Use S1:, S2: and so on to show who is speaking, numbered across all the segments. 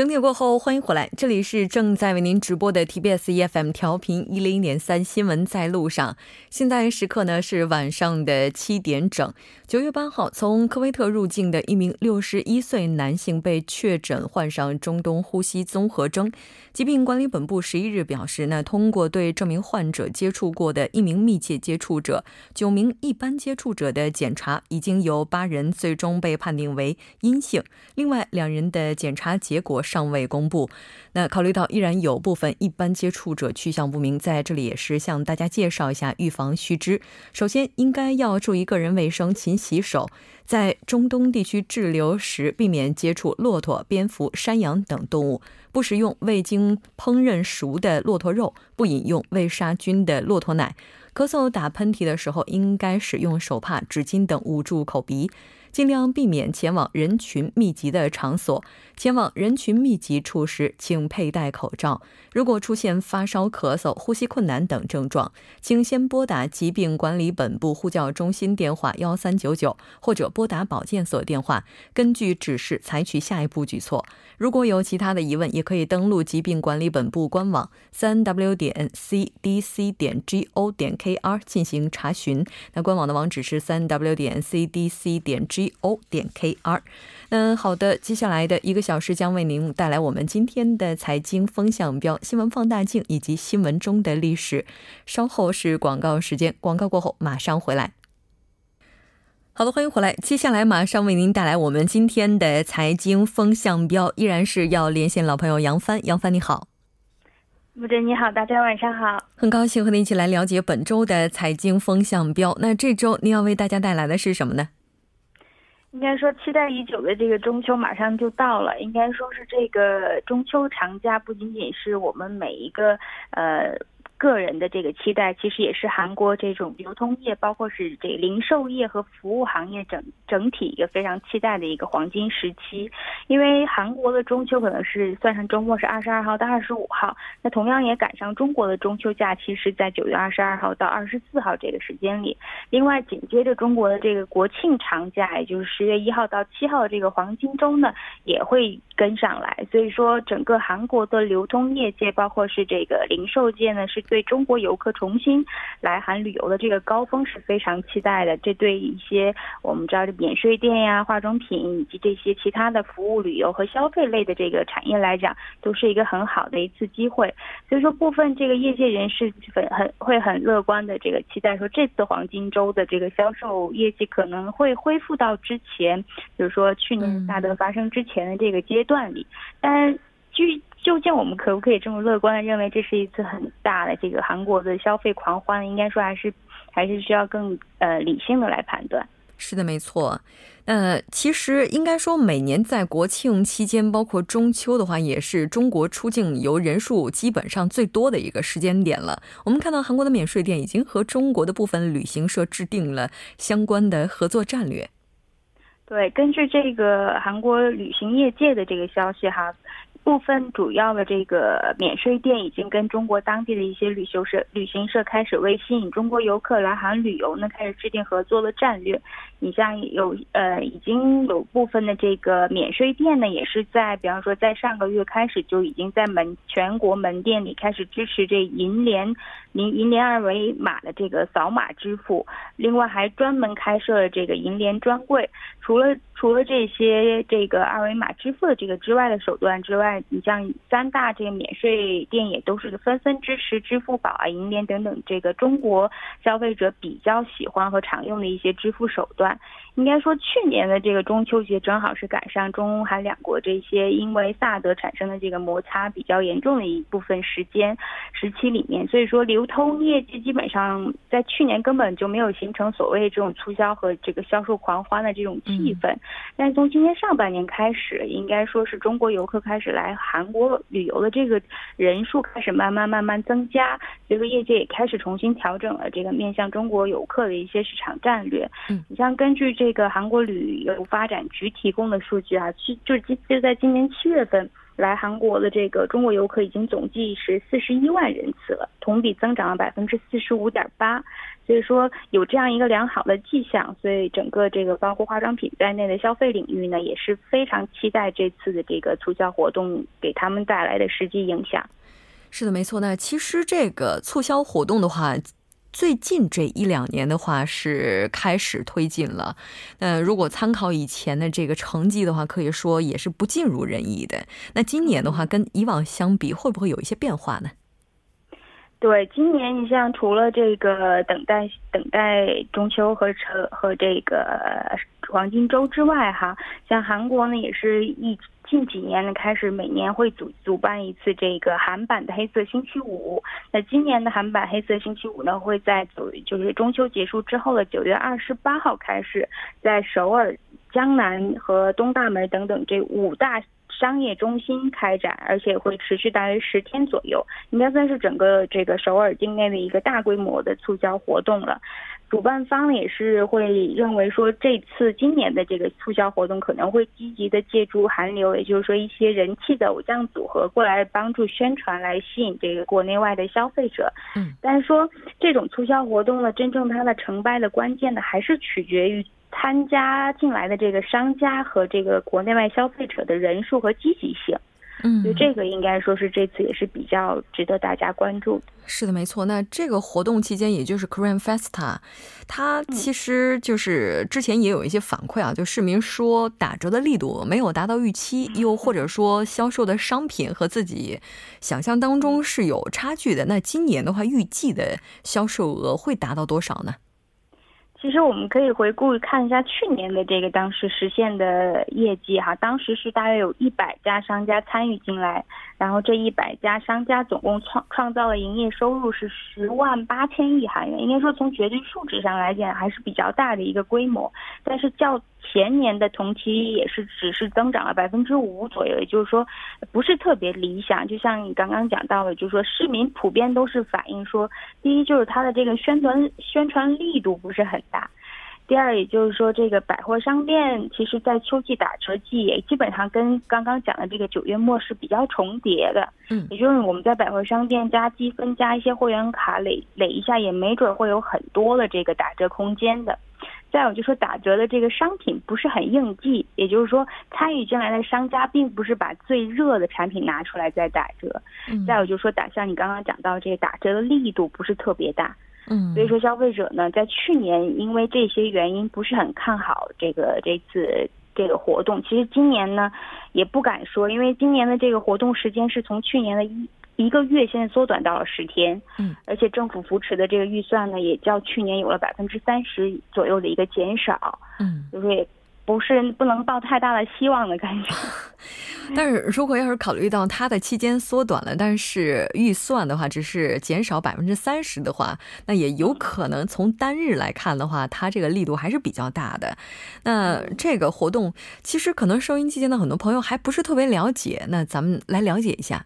S1: 整点过后，欢迎回来，这里是正在为您直播的 TBS EFM 调频一零点三新闻在路上。现在时刻呢是晚上的七点整。九月八号，从科威特入境的一名六十一岁男性被确诊患上中东呼吸综合征。疾病管理本部十一日表示，那通过对这名患者接触过的一名密切接触者、九名一般接触者的检查，已经有八人最终被判定为阴性，另外两人的检查结果尚未公布。那考虑到依然有部分一般接触者去向不明，在这里也是向大家介绍一下预防须知。首先，应该要注意个人卫生，勤洗手。在中东地区滞留时，避免接触骆驼、蝙蝠、山羊等动物。不食用未经烹饪熟的骆驼肉，不饮用未杀菌的骆驼奶。咳嗽、打喷嚏的时候，应该使用手帕、纸巾等捂住口鼻。尽量避免前往人群密集的场所。前往人群密集处时，请佩戴口罩。如果出现发烧、咳嗽、呼吸困难等症状，请先拨打疾病管理本部呼叫中心电话幺三九九，或者拨打保健所电话，根据指示采取下一步举措。如果有其他的疑问，也可以登录疾病管理本部官网三 w 点 cdc 点 go 点 kr 进行查询。那官网的网址是三 w 点 cdc 点 g go 点 kr。嗯，好的，接下来的一个小时将为您带来我们今天的财经风向标、新闻放大镜以及新闻中的历史。稍后是广告时间，广告过后马上回来。好的，欢迎回来。接下来马上为您带来我们今天的财经风向标，依然是要连线老朋友杨帆。杨帆，你好。
S2: 木真你好，大家晚上好。
S1: 很高兴和您一起来了解本周的财经风向标。那这周您要为大家带来的是什么呢？
S2: 应该说，期待已久的这个中秋马上就到了。应该说是这个中秋长假，不仅仅是我们每一个呃。个人的这个期待，其实也是韩国这种流通业，包括是这零售业和服务行业整整体一个非常期待的一个黄金时期。因为韩国的中秋可能是算上周末是二十二号到二十五号，那同样也赶上中国的中秋假期是在九月二十二号到二十四号这个时间里。另外紧接着中国的这个国庆长假，也就是十月一号到七号这个黄金周呢，也会跟上来。所以说，整个韩国的流通业界，包括是这个零售界呢，是。对中国游客重新来韩旅游的这个高峰是非常期待的，这对一些我们知道的免税店呀、化妆品以及这些其他的服务旅游和消费类的这个产业来讲，都是一个很好的一次机会。所以说，部分这个业界人士很很会很乐观的这个期待，说这次黄金周的这个销售业绩可能会恢复到之前，就是说去年大德发生之前的这个阶断里。但据究竟我们可不可以这么乐观的认为这是一次很大的这个韩国的消费狂欢？应该说还是还是需要更呃理性的来判断。
S1: 是的，没错。呃，其实应该说每年在国庆期间，包括中秋的话，也是中国出境游人数基本上最多的一个时间点了。我们看到韩国的免税店已经和中国的部分旅行社制定了相关的合作战略。
S2: 对，根据这个韩国旅行业界的这个消息哈。部分主要的这个免税店已经跟中国当地的一些旅行社、旅行社开始为吸引中国游客来韩旅游呢，开始制定合作的战略。你像有呃，已经有部分的这个免税店呢，也是在比方说在上个月开始就已经在门全国门店里开始支持这银联银银联二维码的这个扫码支付，另外还专门开设了这个银联专柜。除了除了这些这个二维码支付的这个之外的手段之外，你像三大这个免税店也都是纷纷支持支付宝啊、银联等等这个中国消费者比较喜欢和常用的一些支付手段。应该说，去年的这个中秋节正好是赶上中韩两国这些因为萨德产生的这个摩擦比较严重的一部分时间时期里面，所以说流通业绩基本上在去年根本就没有形成所谓这种促销和这个销售狂欢的这种气氛。但是从今年上半年开始，应该说是中国游客开始来韩国旅游的这个人数开始慢慢慢慢增加，所以说业界也开始重新调整了这个面向中国游客的一些市场战略。
S1: 嗯，
S2: 你像根据这个韩国旅游发展局提供的数据啊，去就是今就在今年七月份。来韩国的这个中国游客已经总计是四十一万人次了，同比增长了百分之四十五点八，所以说有这样一个良好的迹象，所以整个这个包括化妆品在内的消费领域呢，也是非常期待这次的这个促销活动给他们带来的实际影响。
S1: 是的，没错。那其实这个促销活动的话。最近这一两年的话是开始推进了，那如果参考以前的这个成绩的话，可以说也是不尽如人意的。那今年的话，跟以往相比，会不会有一些变化呢？
S2: 对，今年你像除了这个等待等待中秋和成和这个黄金周之外，哈，像韩国呢也是一。近几年呢，开始每年会组主办一次这个韩版的黑色星期五。那今年的韩版黑色星期五呢，会在九就是中秋结束之后的九月二十八号开始，在首尔、江南和东大门等等这五大商业中心开展，而且会持续大约十天左右，应该算是整个这个首尔境内的一个大规模的促销活动了。主办方也是会认为说，这次今年的这个促销活动可能会积极的借助韩流，也就是说一些人气的偶像组合过来帮助宣传，来吸引这个国内外的消费者。
S1: 嗯，
S2: 但是说这种促销活动呢，真正它的成败的关键呢，还是取决于参加进来的这个商家和这个国内外消费者的人数和积极性。
S1: 嗯，
S2: 就这个应该说是这次也是比较值得大家关注的。
S1: 是的，没错。那这个活动期间，也就是 Korean Festa，它其实就是之前也有一些反馈啊，就市民说打折的力度没有达到预期，又或者说销售的商品和自己想象当中是有差距的。那今年的话，预计的销售额会达到多少呢？
S2: 其实我们可以回顾看一下去年的这个当时实现的业绩哈，当时是大约有一百家商家参与进来。然后这一百家商家总共创创造了营业收入是十万八千亿韩元，应该说从绝对数值上来讲还是比较大的一个规模。但是较前年的同期也是只是增长了百分之五左右，也就是说不是特别理想。就像你刚刚讲到的，就是说市民普遍都是反映说，第一就是它的这个宣传宣传力度不是很大。第二，也就是说，这个百货商店其实，在秋季打折季也基本上跟刚刚讲的这个九月末是比较重叠的。
S1: 嗯，
S2: 也就是我们在百货商店加积分、加一些会员卡累累一下，也没准会有很多的这个打折空间的。再有就说打折的这个商品不是很应季，也就是说参与进来的商家并不是把最热的产品拿出来再打折。
S1: 嗯，
S2: 再有就说打像你刚刚讲到这个打折的力度不是特别大。
S1: 嗯，
S2: 所以说消费者呢，在去年因为这些原因不是很看好这个这次这个活动。其实今年呢，也不敢说，因为今年的这个活动时间是从去年的一一个月，现在缩短到了十天。
S1: 嗯，
S2: 而且政府扶持的这个预算呢，也较去年有了百分之三十左右的一个减少。
S1: 嗯，
S2: 就是也。不是不能抱太大的希望的感觉，
S1: 但是如果要是考虑到它的期间缩短了，但是预算的话只是减少百分之三十的话，那也有可能从单日来看的话，它这个力度还是比较大的。那这个活动其实可能收音机间的很多朋友还不是特别了解，那咱们来了解一下。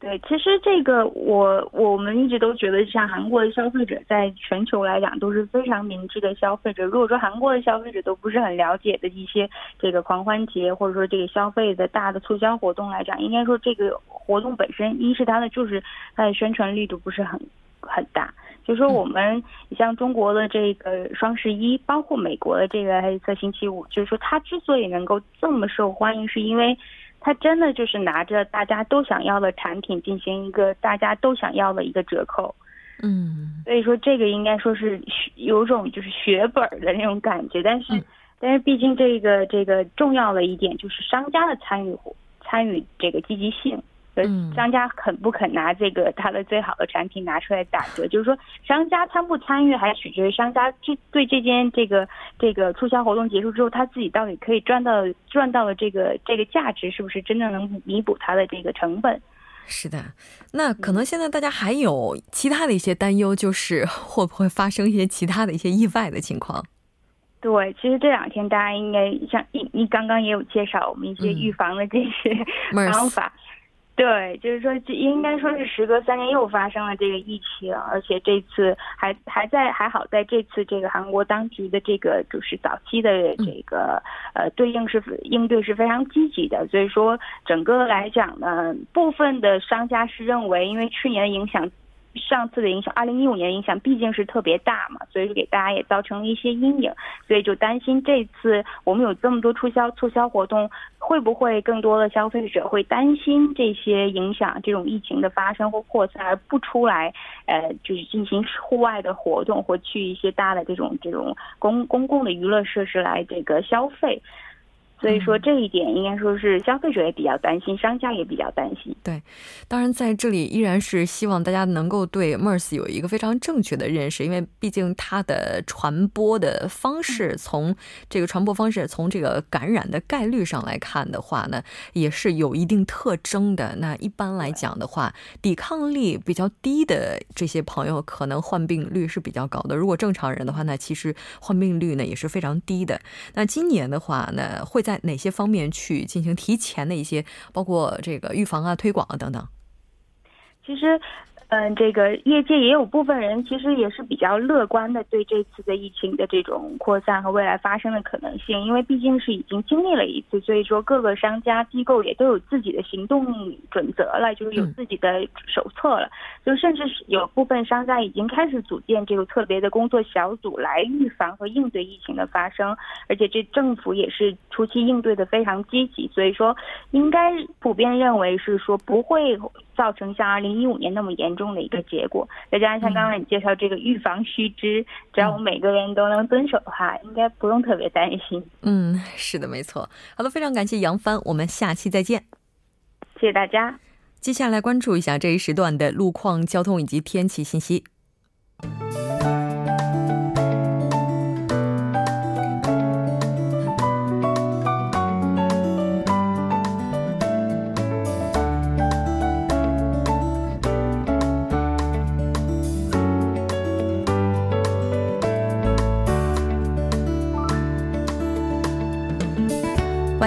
S2: 对，其实这个我我们一直都觉得，像韩国的消费者在全球来讲都是非常明智的消费者。如果说韩国的消费者都不是很了解的一些这个狂欢节，或者说这个消费的大的促销活动来讲，应该说这个活动本身，一是它的就是它的宣传力度不是很很大。就说我们像中国的这个双十一，包括美国的这个黑色星期五，就是说它之所以能够这么受欢迎，是因为。他真的就是拿着大家都想要的产品进行一个大家都想要的一个折扣，
S1: 嗯，
S2: 所以说这个应该说是有种就是血本的那种感觉，但是但是毕竟这个这个重要的一点就是商家的参与参与这个积极性。
S1: 嗯，
S2: 商家肯不肯拿这个他的最好的产品拿出来打折？就是说，商家参不参与还取决于商家这对这件这个这个促销活动结束之后，他自己到底可以赚到赚到的这个这个价值，是不是真正能弥补他的这个成本？
S1: 是的，那可能现在大家还有其他的一些担忧，就是 会不会发生一些其他的一些意外的情况？
S2: 对，其实这两天大家应该像你你刚刚也有介绍我们一些预防的这些方法。对，就是说，这应该说是时隔三年又发生了这个疫情，而且这次还还在还好，在这次这个韩国当局的这个就是早期的这个呃对应是应对是非常积极的，所以说整个来讲呢，部分的商家是认为，因为去年的影响。上次的影响，二零一五年影响毕竟是特别大嘛，所以说给大家也造成了一些阴影，所以就担心这次我们有这么多促销促销活动，会不会更多的消费者会担心这些影响这种疫情的发生或扩散而不出来，呃，就是进行户外的活动或去一些大的这种这种公公共的娱乐设施来这个消费。所以说这一点应该说是消费者也比较担心，商家也比较担心。
S1: 对，当然在这里依然是希望大家能够对 MERS 有一个非常正确的认识，因为毕竟它的传播的方式，从这个传播方式，从这个感染的概率上来看的话呢，也是有一定特征的。那一般来讲的话，抵抗力比较低的这些朋友，可能患病率是比较高的。如果正常人的话，那其实患病率呢也是非常低的。那今年的话呢，会。在哪些方面去进行提前的一些，包括这个预防啊、推广啊等等？
S2: 其实。嗯，这个业界也有部分人其实也是比较乐观的，对这次的疫情的这种扩散和未来发生的可能性，因为毕竟是已经经历了一次，所以说各个商家机构也都有自己的行动准则了，就是有自己的手册了，就甚至是有部分商家已经开始组建这个特别的工作小组来预防和应对疫情的发生，而且这政府也是初期应对的非常积极，所以说应该普遍认为是说不会。造成像二零一五年那么严重的一个结果，再加上像刚才你介绍这个预防须知，只要我们每个人都能遵守的话，应该不用特别担心。
S1: 嗯，是的，没错。好的，非常感谢杨帆，我们下期再见。
S2: 谢谢大家。
S1: 接下来关注一下这一时段的路况、交通以及天气信息。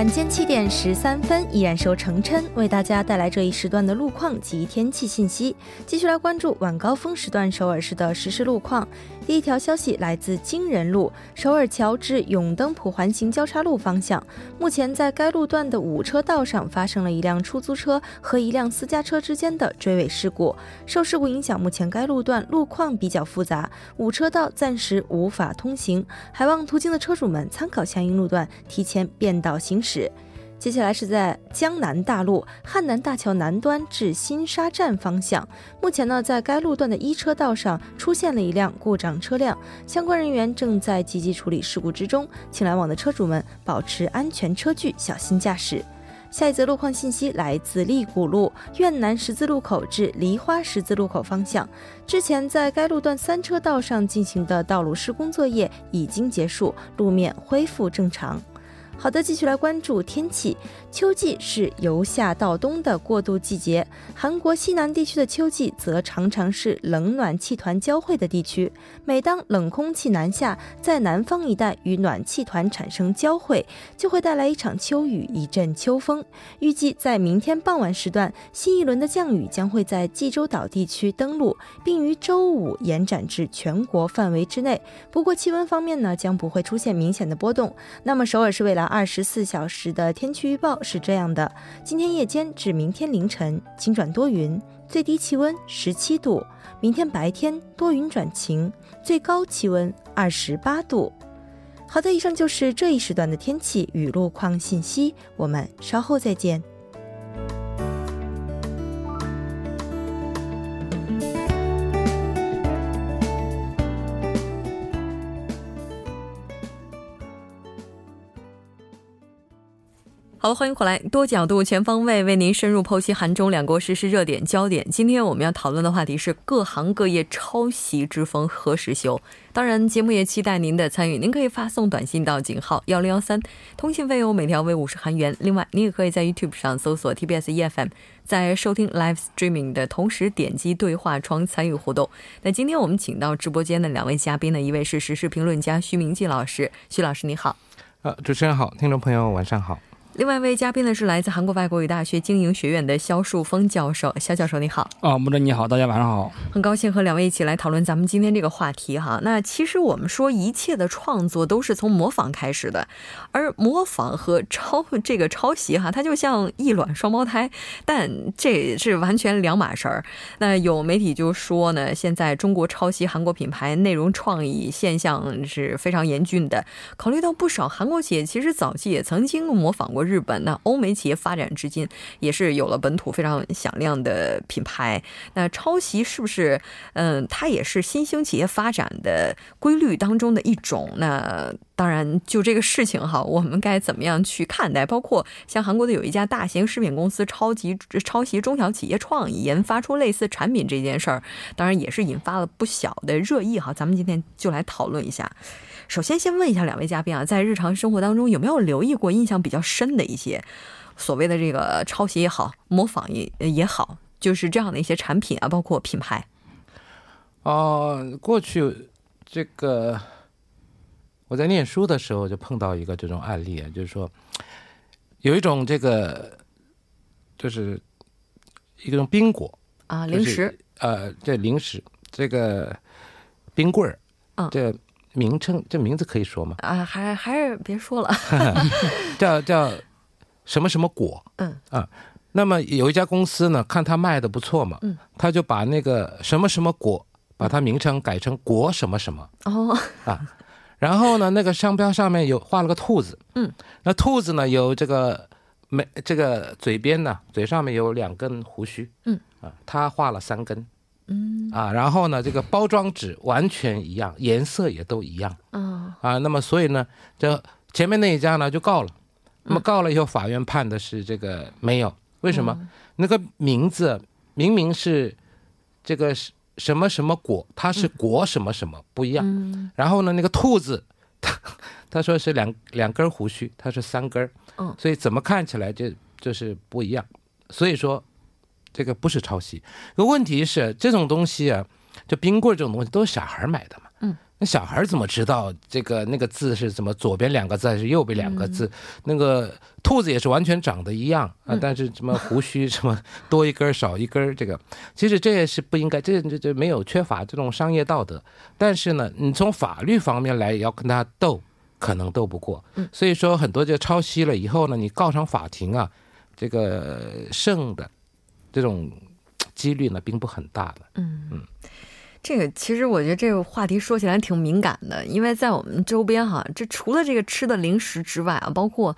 S3: 晚间七点十三分，依然由程琛为大家带来这一时段的路况及天气信息。继续来关注晚高峰时段首尔市的实时路况。第一条消息来自京仁路首尔桥至永登浦环形交叉路方向，目前在该路段的五车道上发生了一辆出租车和一辆私家车之间的追尾事故。受事故影响，目前该路段路况比较复杂，五车道暂时无法通行，还望途经的车主们参考相应路段，提前变道行驶。接下来是在江南大路汉南大桥南端至新沙站方向，目前呢，在该路段的一车道上出现了一辆故障车辆，相关人员正在积极处理事故之中，请来往的车主们保持安全车距，小心驾驶。下一则路况信息来自利谷路苑南十字路口至梨花十字路口方向，之前在该路段三车道上进行的道路施工作业已经结束，路面恢复正常。好的，继续来关注天气。秋季是由夏到冬的过渡季节，韩国西南地区的秋季则常常是冷暖气团交汇的地区。每当冷空气南下，在南方一带与暖气团产生交汇，就会带来一场秋雨，一阵秋风。预计在明天傍晚时段，新一轮的降雨将会在济州岛地区登陆，并于周五延展至全国范围之内。不过气温方面呢，将不会出现明显的波动。那么首尔市未来。二十四小时的天气预报是这样的：今天夜间至明天凌晨晴转多云，最低气温十七度；明天白天多云转晴，最高气温二十八度。好的，以上就是这一时段的天气与路况信息，我们稍后再见。
S1: 好，欢迎回来，多角度、全方位为您深入剖析韩中两国实时热点焦点。今天我们要讨论的话题是各行各业抄袭之风何时休？当然，节目也期待您的参与。您可以发送短信到井号幺零幺三，通信费用每条为五十韩元。另外，您也可以在 YouTube 上搜索 TBS EFM，在收听 Live Streaming 的同时点击对话窗参与互动。那今天我们请到直播间的两位嘉宾呢，一位是时事评论家徐明季老师，徐老师你好。
S4: 呃，主持人好，听众朋友晚上好。
S1: 另外一位嘉宾呢是来自韩国外国语大学经营学院的肖树峰教授，肖教授你好。
S5: 啊，木真你好，大家晚上好。
S1: 很高兴和两位一起来讨论咱们今天这个话题哈。那其实我们说一切的创作都是从模仿开始的，而模仿和抄这个抄袭哈，它就像异卵双胞胎，但这是完全两码事儿。那有媒体就说呢，现在中国抄袭韩国品牌内容创意现象是非常严峻的。考虑到不少韩国企业其实早期也曾经模仿过。日本那欧美企业发展至今，也是有了本土非常响亮的品牌。那抄袭是不是，嗯，它也是新兴企业发展的规律当中的一种？那当然，就这个事情哈，我们该怎么样去看待？包括像韩国的有一家大型食品公司抄袭抄袭中小企业创意，研发出类似产品这件事儿，当然也是引发了不小的热议哈。咱们今天就来讨论一下。首先，先问一下两位嘉宾啊，在日常生活当中有没有留意过印象比较深的一些所谓的这个抄袭也好、模仿也也好，就是这样的一些产品啊，包括品牌。
S4: 哦，过去这个我在念书的时候就碰到一个这种案例啊，就是说有一种这个就是一种冰果
S1: 啊，零食
S4: 呃，这零食这个冰棍儿，嗯，这。名称这名字可以说吗？
S1: 啊，还还是别说了。
S4: 叫叫什么什么果？嗯啊，那么有一家公司呢，看他卖的不错嘛，嗯，他就把那个什么什么果，把它名称改成果什么什么。哦啊，然后呢，那个商标上面有画了个兔子，嗯，那兔子呢有这个没这个嘴边呢，嘴上面有两根胡须，嗯啊，他画了三根。嗯啊，然后呢，这个包装纸完全一样，颜色也都一样。啊啊，那么所以呢，这前面那一家呢就告了，那么告了以后，法院判的是这个没有，为什么？那个名字明明是这个什么什么果，它是果什么什么不一样。然后呢，那个兔子，他他说是两两根胡须，他是三根嗯，所以怎么看起来就就是不一样。所以说。这个不是抄袭，可问题是这种东西啊，就冰棍这种东西都是小孩买的嘛。嗯，那小孩怎么知道这个那个字是怎么左边两个字还是右边两个字？那个兔子也是完全长得一样啊，但是什么胡须 什么多一根少一根，这个其实这也是不应该，这这这没有缺乏这种商业道德。但是呢，你从法律方面来要跟他斗，可能斗不过。嗯，所以说很多就抄袭了以后呢，你告上法庭啊，这个胜的。这种几率呢，并不很大的。嗯嗯，
S1: 这个其实我觉得这个话题说起来挺敏感的，因为在我们周边哈，这除了这个吃的零食之外啊，包括。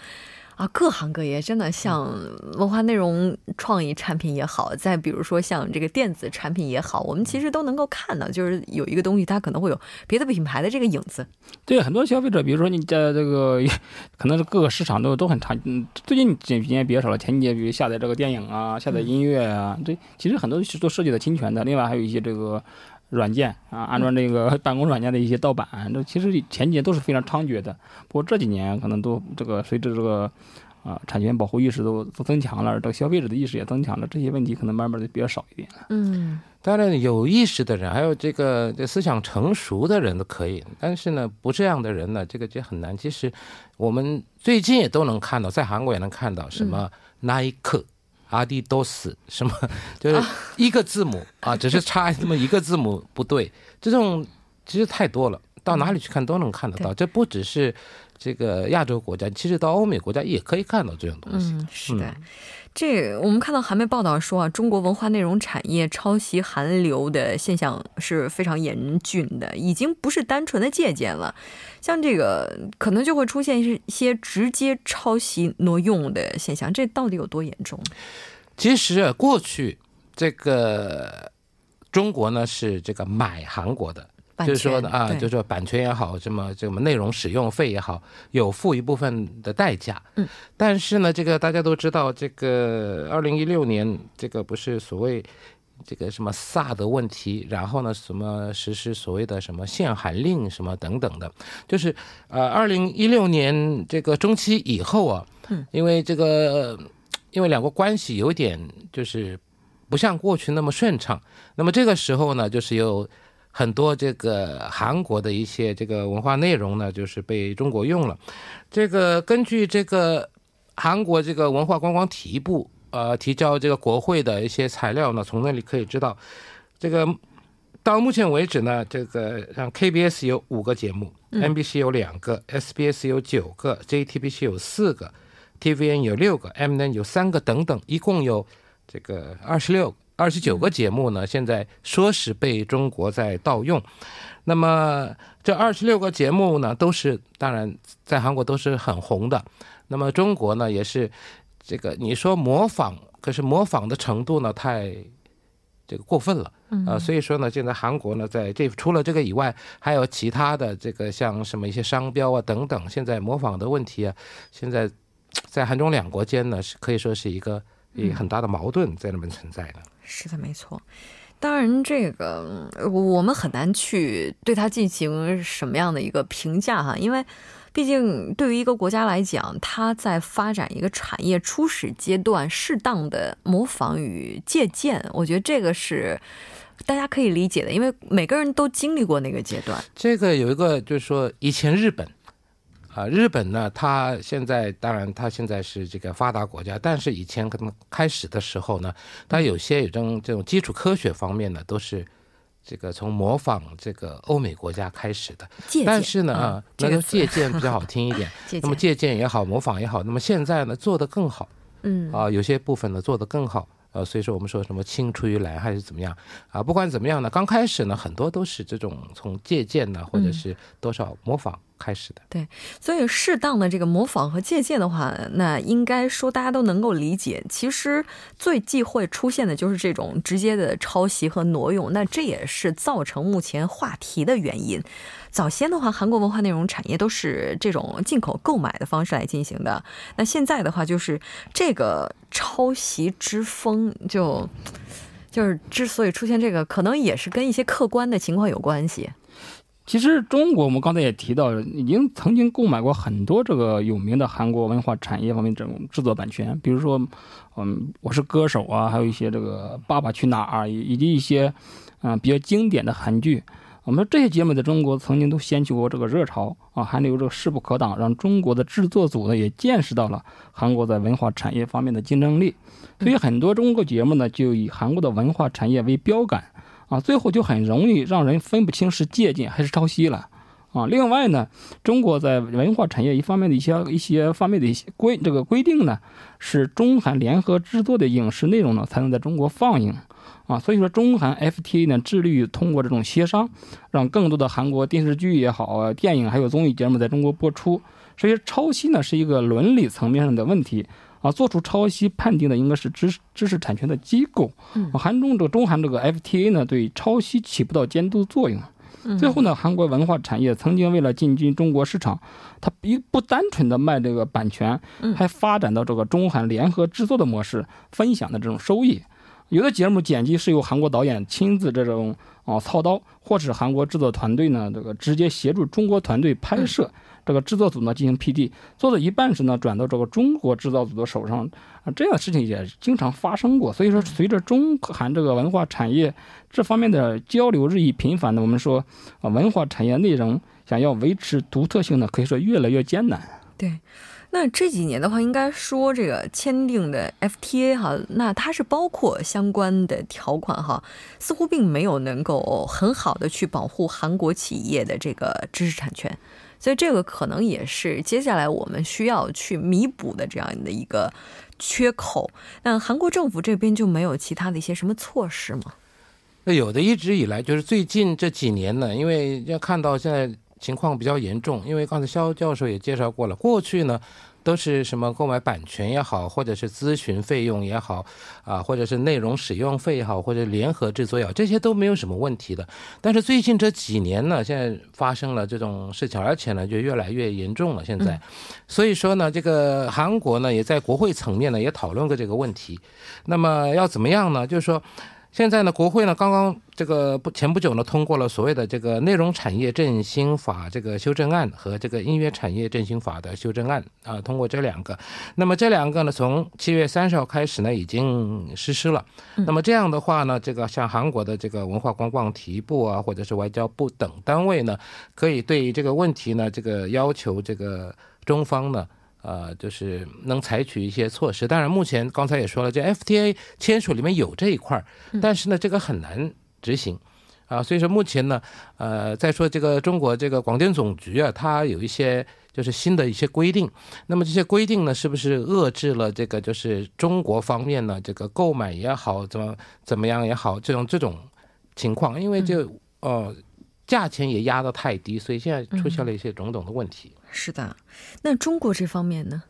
S1: 啊，各行各业真的像文化内容创意产品也好，再比如说像这个电子产品也好，我们其实都能够看到，就是有一个东西它可能会有别的品牌的这个影子。
S5: 对，很多消费者，比如说你在这个，可能是各个市场都都很差。嗯，最近几年比较少了，前几年比如下载这个电影啊，下载音乐啊，这其实很多是都涉及到侵权的。另外还有一些这个。软件啊，安装这个办公软件的一些盗版，这其实前几年都是非常猖獗的。不过这几年可能都这个随着这个啊产权保护意识都都增强了，这个消费者的意识也增强了，这些问题可能慢慢的比较少一点了。
S4: 嗯，当然有意识的人，还有这个这思想成熟的人都可以，但是呢，不这样的人呢，这个就很难。其实我们最近也都能看到，在韩国也能看到什么耐克。阿迪多斯什么，就是一个字母啊，只是差那么一个字母不对，这种其实太多了，到哪里去看都能看得到。这不只是这个亚洲国家，其实到欧美国家也可以看到这种东西。
S1: 嗯，是的。这我们看到韩媒报道说啊，中国文化内容产业抄袭韩流的现象是非常严峻的，已经不是单纯的借鉴了，像这个可能就会出现一些直接抄袭挪用的现象，这到底有多严重？
S4: 其实过去这个中国呢是这个买韩国的，就是说呢啊，就是说版权也好，什么什么内容使用费也好，有付一部分的代价。
S1: 嗯，
S4: 但是呢，这个大家都知道，这个二零一六年这个不是所谓这个什么萨德问题，然后呢，什么实施所谓的什么限韩令什么等等的，就是呃，二零一六年这个中期以后啊，
S1: 嗯，
S4: 因为这个因为两国关系有点就是不像过去那么顺畅，那么这个时候呢，就是有。很多这个韩国的一些这个文化内容呢，就是被中国用了。这个根据这个韩国这个文化观光体育部呃提交这个国会的一些材料呢，从那里可以知道，这个到目前为止呢，这个像 KBS 有五个节目，MBC 有两个，SBS 有九个，JTBC 有四个，TVN 有六个，MN 有三个等等，一共有这个二十六。二十九个节目呢，现在说是被中国在盗用。那么这二十六个节目呢，都是当然在韩国都是很红的。那么中国呢，也是这个你说模仿，可是模仿的程度呢，太这个过分了啊。所以说呢，现在韩国呢，在这除了这个以外，还有其他的这个像什么一些商标啊等等，现在模仿的问题啊，现在在韩中两国间呢，是可以说是一个一个很大的矛盾在那边存在的。
S1: 是的，没错。当然，这个我们很难去对它进行什么样的一个评价哈，因为毕竟对于一个国家来讲，它在发展一个产业初始阶段，适当的模仿与借鉴，我觉得这个是大家可以理解的，因为每个人都经历过那个阶段。
S4: 这个有一个就是说，以前日本。啊，日本呢，它现在当然它现在是这个发达国家，但是以前可能开始的时候呢，它有些有这种这种基础科学方面呢，都是这个从模仿这个欧美国家开始的。但是呢，啊，那个借鉴比较好听一点。那么借鉴也好，模仿也好，那么现在呢做得更好。
S1: 嗯。
S4: 啊，有些部分呢做得更好。呃，所以说我们说什么青出于蓝还是怎么样啊？不管怎么样呢，刚开始呢，很多都是这种从借鉴呢，或者是多少模仿。开始的
S1: 对，所以适当的这个模仿和借鉴的话，那应该说大家都能够理解。其实最忌讳出现的就是这种直接的抄袭和挪用，那这也是造成目前话题的原因。早先的话，韩国文化内容产业都是这种进口购买的方式来进行的。那现在的话，就是这个抄袭之风，就就是之所以出现这个，可能也是跟一些客观的情况有关系。
S5: 其实中国，我们刚才也提到，已经曾经购买过很多这个有名的韩国文化产业方面这种制作版权，比如说，嗯，我是歌手啊，还有一些这个《爸爸去哪儿》以及一些，嗯，比较经典的韩剧。我们这些节目在中国曾经都掀起过这个热潮啊，还有这个势不可挡，让中国的制作组呢也见识到了韩国在文化产业方面的竞争力。所以很多中国节目呢，就以韩国的文化产业为标杆。啊，最后就很容易让人分不清是借鉴还是抄袭了，啊，另外呢，中国在文化产业一方面的一些一些方面的一些规这个规定呢，是中韩联合制作的影视内容呢才能在中国放映，啊，所以说中韩 FTA 呢致力于通过这种协商，让更多的韩国电视剧也好，电影还有综艺节目在中国播出，所以抄袭呢是一个伦理层面上的问题。啊，做出抄袭判定的应该是知识知识产权的机构。
S1: 嗯，
S5: 韩中这个中韩这个 FTA 呢，对抄袭起不到监督作用。最后呢，韩国文化产业曾经为了进军中国市场，它一不单纯的卖这个版权，还发展到这个中韩联合制作的模式，分享的这种收益。有的节目剪辑是由韩国导演亲自这种啊操刀，或是韩国制作团队呢这个直接协助中国团队拍摄。这个制作组呢进行 PD，做到一半时呢转到这个中国制造组的手上啊，这样的事情也经常发生过。所以说，随着中韩这个文化产业这方面的交流日益频繁呢，我们说啊，文化产业内容想要维持独特性呢，可以说越来越艰难。
S1: 对，那这几年的话，应该说这个签订的 FTA 哈，那它是包括相关的条款哈，似乎并没有能够很好的去保护韩国企业的这个知识产权。所以这个可能也是接下来我们需要去弥补的这样的一个缺口。那韩国政府这边就没有其他的一些什么措施吗？
S4: 那有的，一直以来就是最近这几年呢，因为要看到现在情况比较严重，因为刚才肖教授也介绍过了，过去呢。都是什么购买版权也好，或者是咨询费用也好，啊，或者是内容使用费也好，或者联合制作也好，这些都没有什么问题的。但是最近这几年呢，现在发生了这种事情，而且呢就越来越严重了。现在，所以说呢，这个韩国呢也在国会层面呢也讨论过这个问题。那么要怎么样呢？就是说。现在呢，国会呢刚刚这个不前不久呢通过了所谓的这个内容产业振兴法这个修正案和这个音乐产业振兴法的修正案啊，通过这两个。那么这两个呢，从七月三十号开始呢已经实施了。那么这样的话呢，这个像韩国的这个文化观光提部啊，或者是外交部等单位呢，可以对这个问题呢，这个要求这个中方呢。呃，就是能采取一些措施。当然，目前刚才也说了，这 FTA 签署里面有这一块儿，但是呢，这个很难执行啊。所以说，目前呢，呃，再说这个中国这个广电总局啊，它有一些就是新的一些规定。那么这些规定呢，是不是遏制了这个就是中国方面呢，这个购买也好，怎么怎么样也好，这种这种情况，因为就呃。价钱也压得太低，所以现在出现了一些种种的问题。
S1: 是的，那中国这方面呢？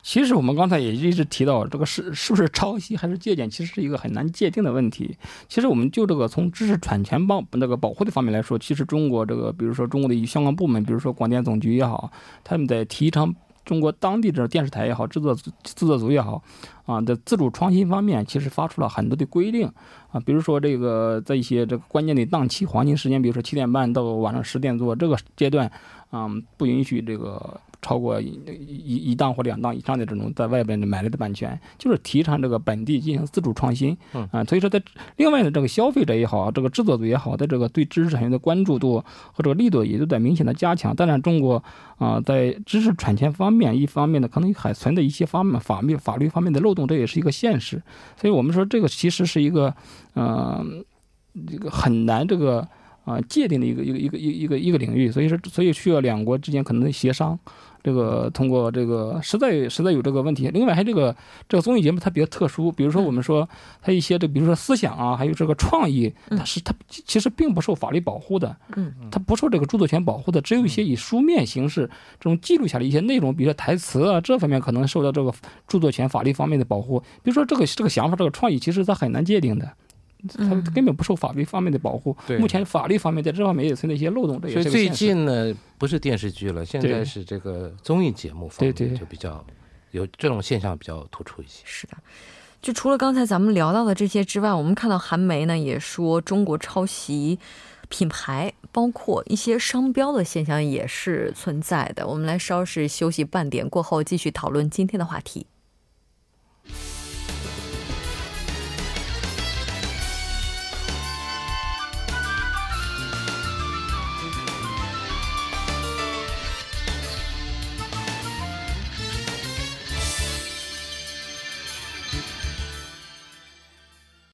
S5: 其实我们刚才也一直提到，这个是是不是抄袭还是借鉴，其实是一个很难界定的问题。其实我们就这个从知识产权保那个保护的方面来说，其实中国这个，比如说中国的相关部门，比如说广电总局也好，他们在提倡中国当地的电视台也好，制作制作组也好，啊在自主创新方面，其实发出了很多的规定。啊，比如说这个在一些这个关键的档期黄金时间，比如说七点半到晚上十点做这个阶段，啊，不允许这个。超过一一一档或两档以上的这种在外边的买来的版权，就是提倡这个本地进行自主创新，嗯啊，所以说在另外的这个消费者也好，这个制作组也好，在这个对知识产权的关注度和这个力度也都在明显的加强。当然，中国啊，在知识产权方面，一方面呢，可能还存在一些方面法律法律方面的漏洞，这也是一个现实。所以我们说，这个其实是一个，嗯，这个很难这个啊界定的一个一个一个一一个一个领域。所以说，所以需要两国之间可能的协商。这个通过这个实在实在有这个问题，另外还这个这个综艺节目它比较特殊，比如说我们说它一些这比如说思想啊，还有这个创意，它是它其实并不受法律保护的，嗯，它不受这个著作权保护的，只有一些以书面形式这种记录下来一些内容，比如说台词啊这方面可能受到这个著作权法律方面的保护。比如说这个这个想法这个创意，其实它很难界定的。它根本不受法律方面的保护。目前法律方面在这方面也存在一些漏洞。
S4: 所以最近呢，不是电视剧了，现在是这个综艺节目方面就比较有这种现象比较突出一些。
S1: 是的，就除了刚才咱们聊到的这些之外，我们看到韩媒呢也说中国抄袭品牌，包括一些商标的现象也是存在的。我们来稍事休息半点过后，继续讨论今天的话题。